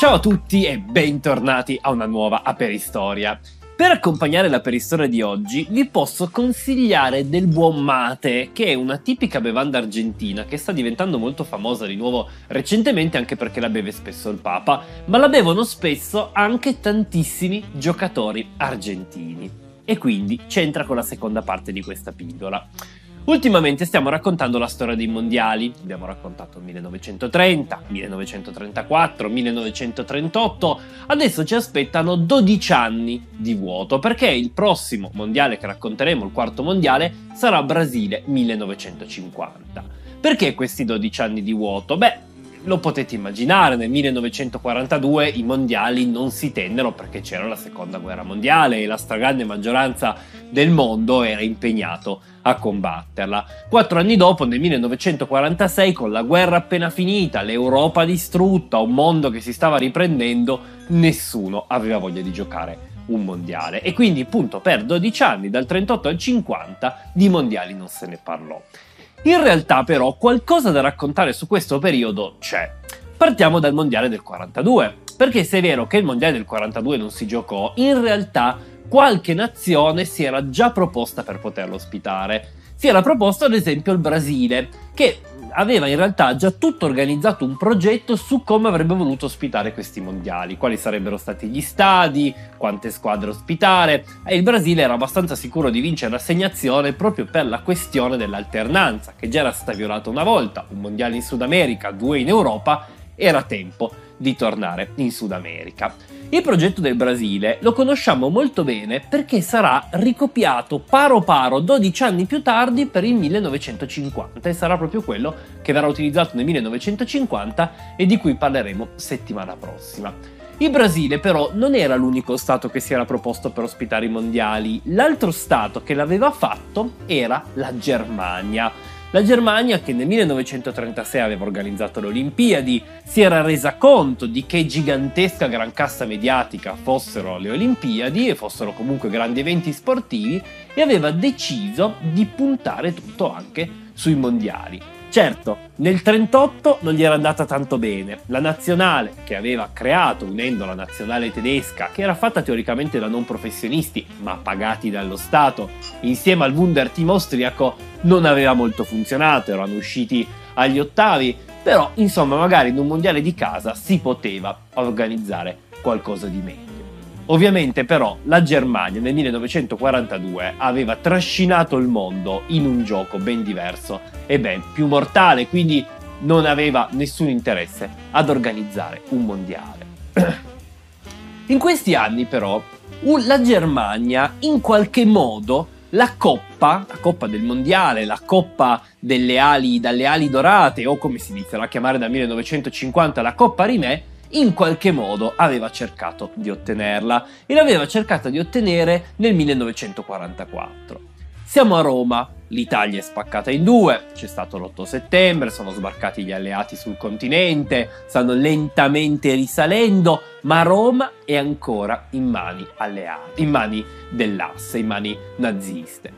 Ciao a tutti e bentornati a una nuova Aperistoria. Per accompagnare la peristoria di oggi vi posso consigliare del buon mate, che è una tipica bevanda argentina che sta diventando molto famosa di nuovo recentemente anche perché la beve spesso il Papa, ma la bevono spesso anche tantissimi giocatori argentini. E quindi c'entra con la seconda parte di questa pillola. Ultimamente stiamo raccontando la storia dei mondiali, abbiamo raccontato 1930, 1934, 1938, adesso ci aspettano 12 anni di vuoto perché il prossimo mondiale che racconteremo, il quarto mondiale, sarà Brasile 1950. Perché questi 12 anni di vuoto? Beh, lo potete immaginare, nel 1942 i mondiali non si tennero perché c'era la seconda guerra mondiale e la stragrande maggioranza del mondo era impegnato a combatterla. Quattro anni dopo, nel 1946, con la guerra appena finita, l'Europa distrutta, un mondo che si stava riprendendo, nessuno aveva voglia di giocare un mondiale e quindi appunto per 12 anni, dal 38 al 50, di mondiali non se ne parlò. In realtà però qualcosa da raccontare su questo periodo c'è. Partiamo dal mondiale del 42, perché se è vero che il mondiale del 42 non si giocò, in realtà qualche nazione si era già proposta per poterlo ospitare. Si era proposto ad esempio il Brasile, che aveva in realtà già tutto organizzato un progetto su come avrebbe voluto ospitare questi mondiali, quali sarebbero stati gli stadi, quante squadre ospitare e il Brasile era abbastanza sicuro di vincere l'assegnazione proprio per la questione dell'alternanza, che già era stata violata una volta, un mondiale in Sud America, due in Europa, era tempo di tornare in Sud America. Il progetto del Brasile lo conosciamo molto bene perché sarà ricopiato paro paro 12 anni più tardi per il 1950 e sarà proprio quello che verrà utilizzato nel 1950 e di cui parleremo settimana prossima. Il Brasile però non era l'unico stato che si era proposto per ospitare i mondiali, l'altro stato che l'aveva fatto era la Germania. La Germania, che nel 1936 aveva organizzato le Olimpiadi, si era resa conto di che gigantesca gran cassa mediatica fossero le Olimpiadi e fossero comunque grandi eventi sportivi e aveva deciso di puntare tutto anche sui mondiali. Certo, nel 1938 non gli era andata tanto bene. La nazionale che aveva creato unendo la nazionale tedesca, che era fatta teoricamente da non professionisti ma pagati dallo Stato, insieme al Wunder Team austriaco, non aveva molto funzionato, erano usciti agli ottavi, però insomma magari in un mondiale di casa si poteva organizzare qualcosa di meglio. Ovviamente però la Germania nel 1942 aveva trascinato il mondo in un gioco ben diverso e ben più mortale, quindi non aveva nessun interesse ad organizzare un mondiale. In questi anni però la Germania in qualche modo la coppa, la coppa del mondiale, la coppa delle ali dalle ali dorate o come si inizierà a chiamare dal 1950 la coppa Rimè, in qualche modo aveva cercato di ottenerla e l'aveva cercata di ottenere nel 1944. Siamo a Roma, l'Italia è spaccata in due, c'è stato l'8 settembre, sono sbarcati gli alleati sul continente, stanno lentamente risalendo, ma Roma è ancora in mani alleate, in mani dell'asse, in mani naziste.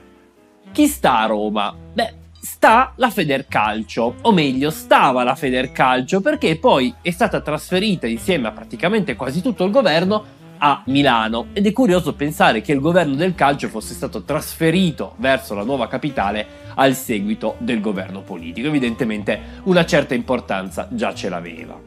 Chi sta a Roma? Beh, sta la Federcalcio, o meglio stava la Federcalcio perché poi è stata trasferita insieme a praticamente quasi tutto il governo a Milano ed è curioso pensare che il governo del calcio fosse stato trasferito verso la nuova capitale al seguito del governo politico. Evidentemente una certa importanza già ce l'aveva.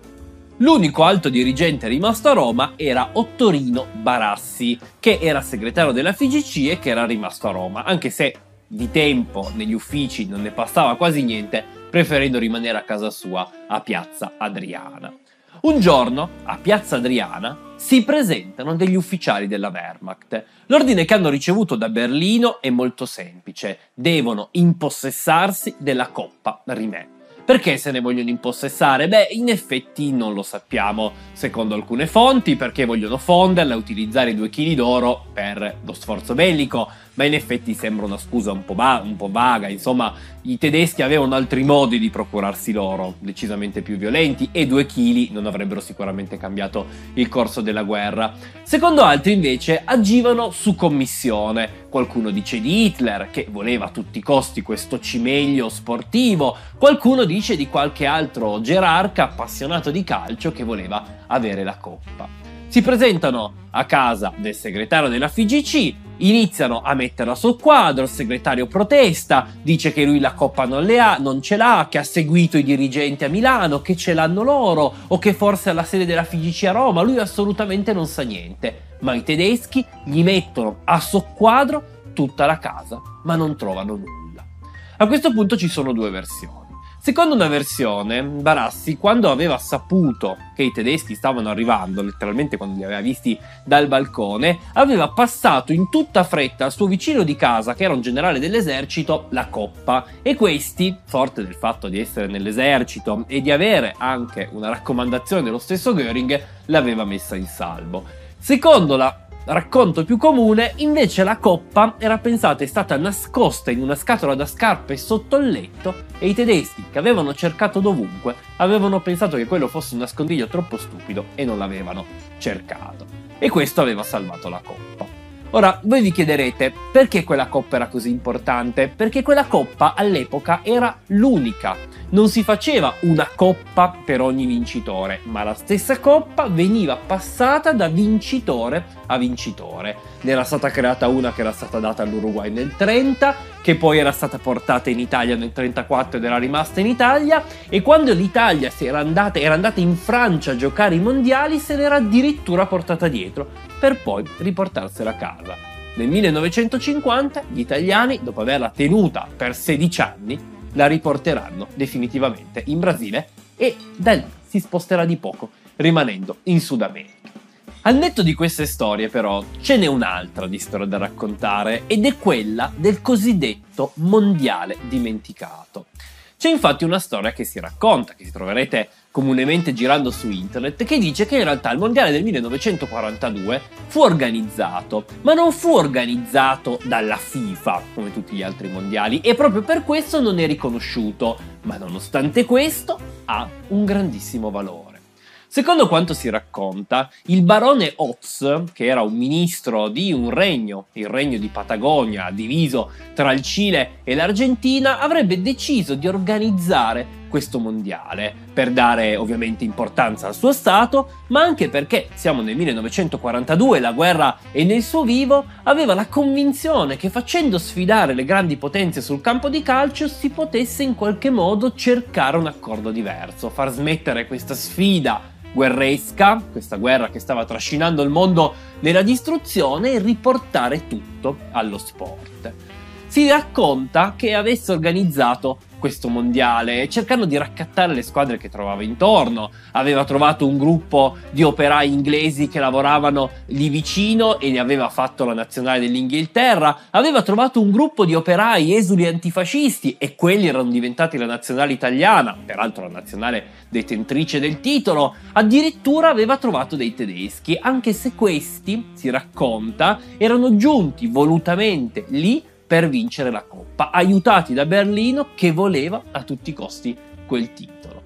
L'unico alto dirigente rimasto a Roma era Ottorino Barassi, che era segretario della FIGC e che era rimasto a Roma, anche se di tempo negli uffici non ne passava quasi niente, preferendo rimanere a casa sua a Piazza Adriana. Un giorno, a Piazza Adriana, si presentano degli ufficiali della Wehrmacht. L'ordine che hanno ricevuto da Berlino è molto semplice, devono impossessarsi della Coppa Rimè. Perché se ne vogliono impossessare? Beh, in effetti non lo sappiamo. Secondo alcune fonti, perché vogliono fonderla e utilizzare i due chili d'oro per lo sforzo bellico, ma in effetti sembra una scusa un po', va- un po', vaga, insomma i tedeschi avevano altri modi di procurarsi l'oro, decisamente più violenti, e due chili non avrebbero sicuramente cambiato il corso della guerra. Secondo altri invece agivano su commissione, qualcuno dice di Hitler che voleva a tutti i costi questo cimeglio sportivo, qualcuno dice di qualche altro gerarca appassionato di calcio che voleva avere la coppa. Si presentano a casa del segretario della FIGC, iniziano a metterla sul quadro, il segretario protesta, dice che lui la coppa non, ha, non ce l'ha, che ha seguito i dirigenti a Milano, che ce l'hanno loro, o che forse alla sede della FIGC a Roma, lui assolutamente non sa niente. Ma i tedeschi gli mettono a soqquadro tutta la casa, ma non trovano nulla. A questo punto ci sono due versioni. Secondo una versione, Barassi, quando aveva saputo che i tedeschi stavano arrivando, letteralmente quando li aveva visti dal balcone, aveva passato in tutta fretta al suo vicino di casa, che era un generale dell'esercito, la coppa. E questi, forte del fatto di essere nell'esercito e di avere anche una raccomandazione dello stesso Göring, l'aveva messa in salvo. Secondo la Racconto più comune, invece la coppa era pensata e stata nascosta in una scatola da scarpe sotto il letto e i tedeschi, che avevano cercato dovunque, avevano pensato che quello fosse un nascondiglio troppo stupido e non l'avevano cercato. E questo aveva salvato la coppa. Ora, voi vi chiederete perché quella coppa era così importante? Perché quella coppa all'epoca era l'unica. Non si faceva una coppa per ogni vincitore, ma la stessa coppa veniva passata da vincitore a vincitore. Ne era stata creata una che era stata data all'Uruguay nel 30, che poi era stata portata in Italia nel 34 ed era rimasta in Italia, e quando l'Italia era andata, era andata in Francia a giocare i mondiali se l'era addirittura portata dietro per poi riportarsela a casa. Nel 1950 gli italiani, dopo averla tenuta per 16 anni, la riporteranno definitivamente in Brasile e da lì si sposterà di poco, rimanendo in Sud America. Al netto di queste storie, però, ce n'è un'altra di storia da raccontare ed è quella del cosiddetto mondiale dimenticato. C'è infatti una storia che si racconta, che si troverete comunemente girando su internet, che dice che in realtà il mondiale del 1942 fu organizzato, ma non fu organizzato dalla FIFA, come tutti gli altri mondiali, e proprio per questo non è riconosciuto, ma nonostante questo ha un grandissimo valore. Secondo quanto si racconta, il barone Oz, che era un ministro di un regno, il regno di Patagonia, diviso tra il Cile e l'Argentina, avrebbe deciso di organizzare questo mondiale, per dare ovviamente importanza al suo Stato, ma anche perché siamo nel 1942, la guerra è nel suo vivo, aveva la convinzione che facendo sfidare le grandi potenze sul campo di calcio si potesse in qualche modo cercare un accordo diverso, far smettere questa sfida guerresca, questa guerra che stava trascinando il mondo nella distruzione e riportare tutto allo sport. Si racconta che avesse organizzato questo mondiale, cercando di raccattare le squadre che trovava intorno. Aveva trovato un gruppo di operai inglesi che lavoravano lì vicino e ne aveva fatto la nazionale dell'Inghilterra. Aveva trovato un gruppo di operai esuli antifascisti e quelli erano diventati la nazionale italiana, peraltro la nazionale detentrice del titolo. Addirittura aveva trovato dei tedeschi, anche se questi, si racconta, erano giunti volutamente lì per vincere la Coppa, aiutati da Berlino che voleva a tutti i costi quel titolo.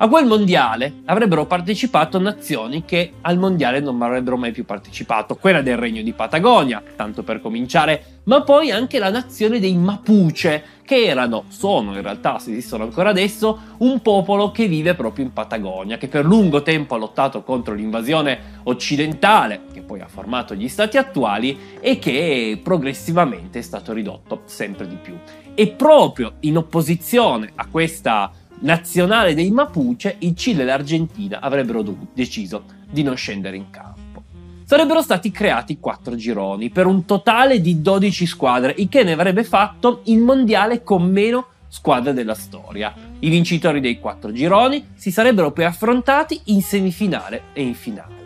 A quel mondiale avrebbero partecipato nazioni che al mondiale non avrebbero mai più partecipato, quella del Regno di Patagonia, tanto per cominciare, ma poi anche la nazione dei Mapuche, che erano, sono in realtà, se esistono ancora adesso, un popolo che vive proprio in Patagonia, che per lungo tempo ha lottato contro l'invasione occidentale, che poi ha formato gli stati attuali e che progressivamente è stato ridotto sempre di più. E proprio in opposizione a questa nazionale dei Mapuche, il Cile e l'Argentina avrebbero dovuto, deciso di non scendere in campo. Sarebbero stati creati quattro gironi per un totale di 12 squadre, il che ne avrebbe fatto il mondiale con meno squadre della storia. I vincitori dei quattro gironi si sarebbero poi affrontati in semifinale e in finale.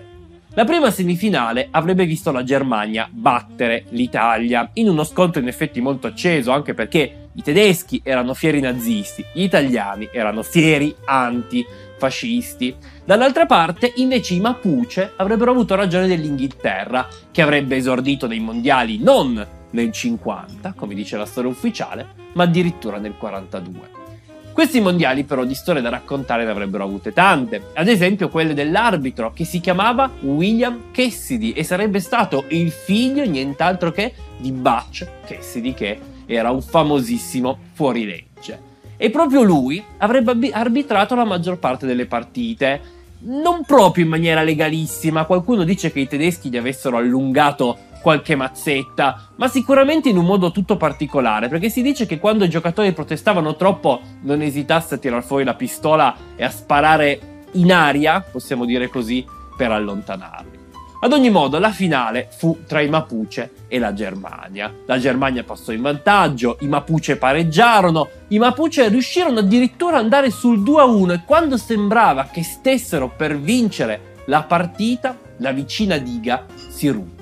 La prima semifinale avrebbe visto la Germania battere l'Italia in uno scontro in effetti molto acceso, anche perché i tedeschi erano fieri nazisti, gli italiani erano fieri antifascisti. Dall'altra parte, invece, i Mapuche avrebbero avuto ragione dell'Inghilterra, che avrebbe esordito nei mondiali non nel 50, come dice la storia ufficiale, ma addirittura nel 42. Questi mondiali però di storie da raccontare ne avrebbero avute tante, ad esempio quelle dell'arbitro che si chiamava William Cassidy e sarebbe stato il figlio nient'altro che di Butch Cassidy che era un famosissimo fuorilegge. E proprio lui avrebbe arbitrato la maggior parte delle partite, non proprio in maniera legalissima, qualcuno dice che i tedeschi gli avessero allungato qualche mazzetta, ma sicuramente in un modo tutto particolare, perché si dice che quando i giocatori protestavano troppo non esitasse a tirar fuori la pistola e a sparare in aria, possiamo dire così, per allontanarli. Ad ogni modo, la finale fu tra i Mapuche e la Germania. La Germania passò in vantaggio, i Mapuche pareggiarono, i Mapuche riuscirono addirittura ad andare sul 2-1 e quando sembrava che stessero per vincere la partita, la vicina diga si ruppe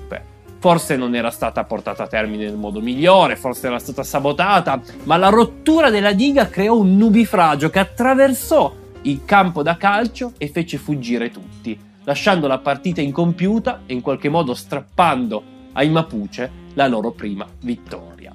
forse non era stata portata a termine nel modo migliore, forse era stata sabotata, ma la rottura della diga creò un nubifragio che attraversò il campo da calcio e fece fuggire tutti, lasciando la partita incompiuta e in qualche modo strappando ai Mapuche la loro prima vittoria.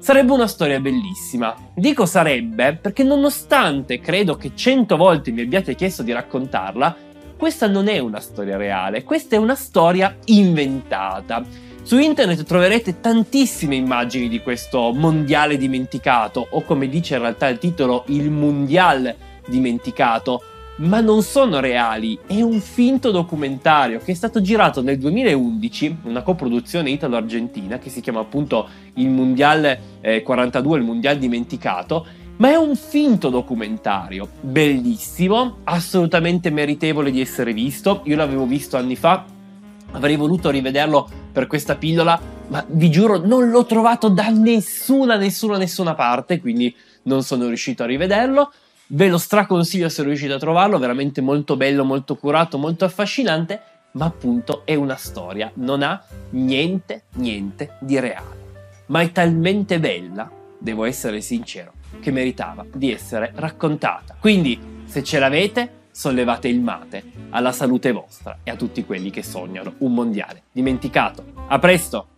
Sarebbe una storia bellissima. Dico sarebbe perché nonostante credo che cento volte mi abbiate chiesto di raccontarla, questa non è una storia reale, questa è una storia inventata. Su internet troverete tantissime immagini di questo mondiale dimenticato, o come dice in realtà il titolo, il mondiale dimenticato, ma non sono reali, è un finto documentario che è stato girato nel 2011, una coproduzione italo-argentina che si chiama appunto il Mondiale eh, 42, il Mondiale dimenticato, ma è un finto documentario, bellissimo, assolutamente meritevole di essere visto. Io l'avevo visto anni fa, avrei voluto rivederlo per questa pillola, ma vi giuro non l'ho trovato da nessuna, nessuna, nessuna parte, quindi non sono riuscito a rivederlo. Ve lo straconsiglio se riuscite a trovarlo, veramente molto bello, molto curato, molto affascinante, ma appunto è una storia, non ha niente, niente di reale. Ma è talmente bella, devo essere sincero, che meritava di essere raccontata. Quindi, se ce l'avete, sollevate il mate alla salute vostra e a tutti quelli che sognano un mondiale dimenticato. A presto!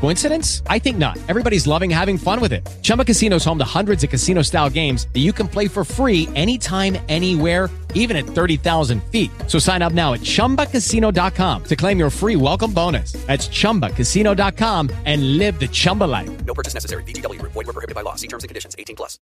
Coincidence? I think not. Everybody's loving having fun with it. Chumba Casino is home to hundreds of casino style games that you can play for free anytime, anywhere, even at 30,000 feet. So sign up now at chumbacasino.com to claim your free welcome bonus. That's chumbacasino.com and live the Chumba life. No purchase necessary. Group. Void prohibited by law. See terms and conditions. 18 plus.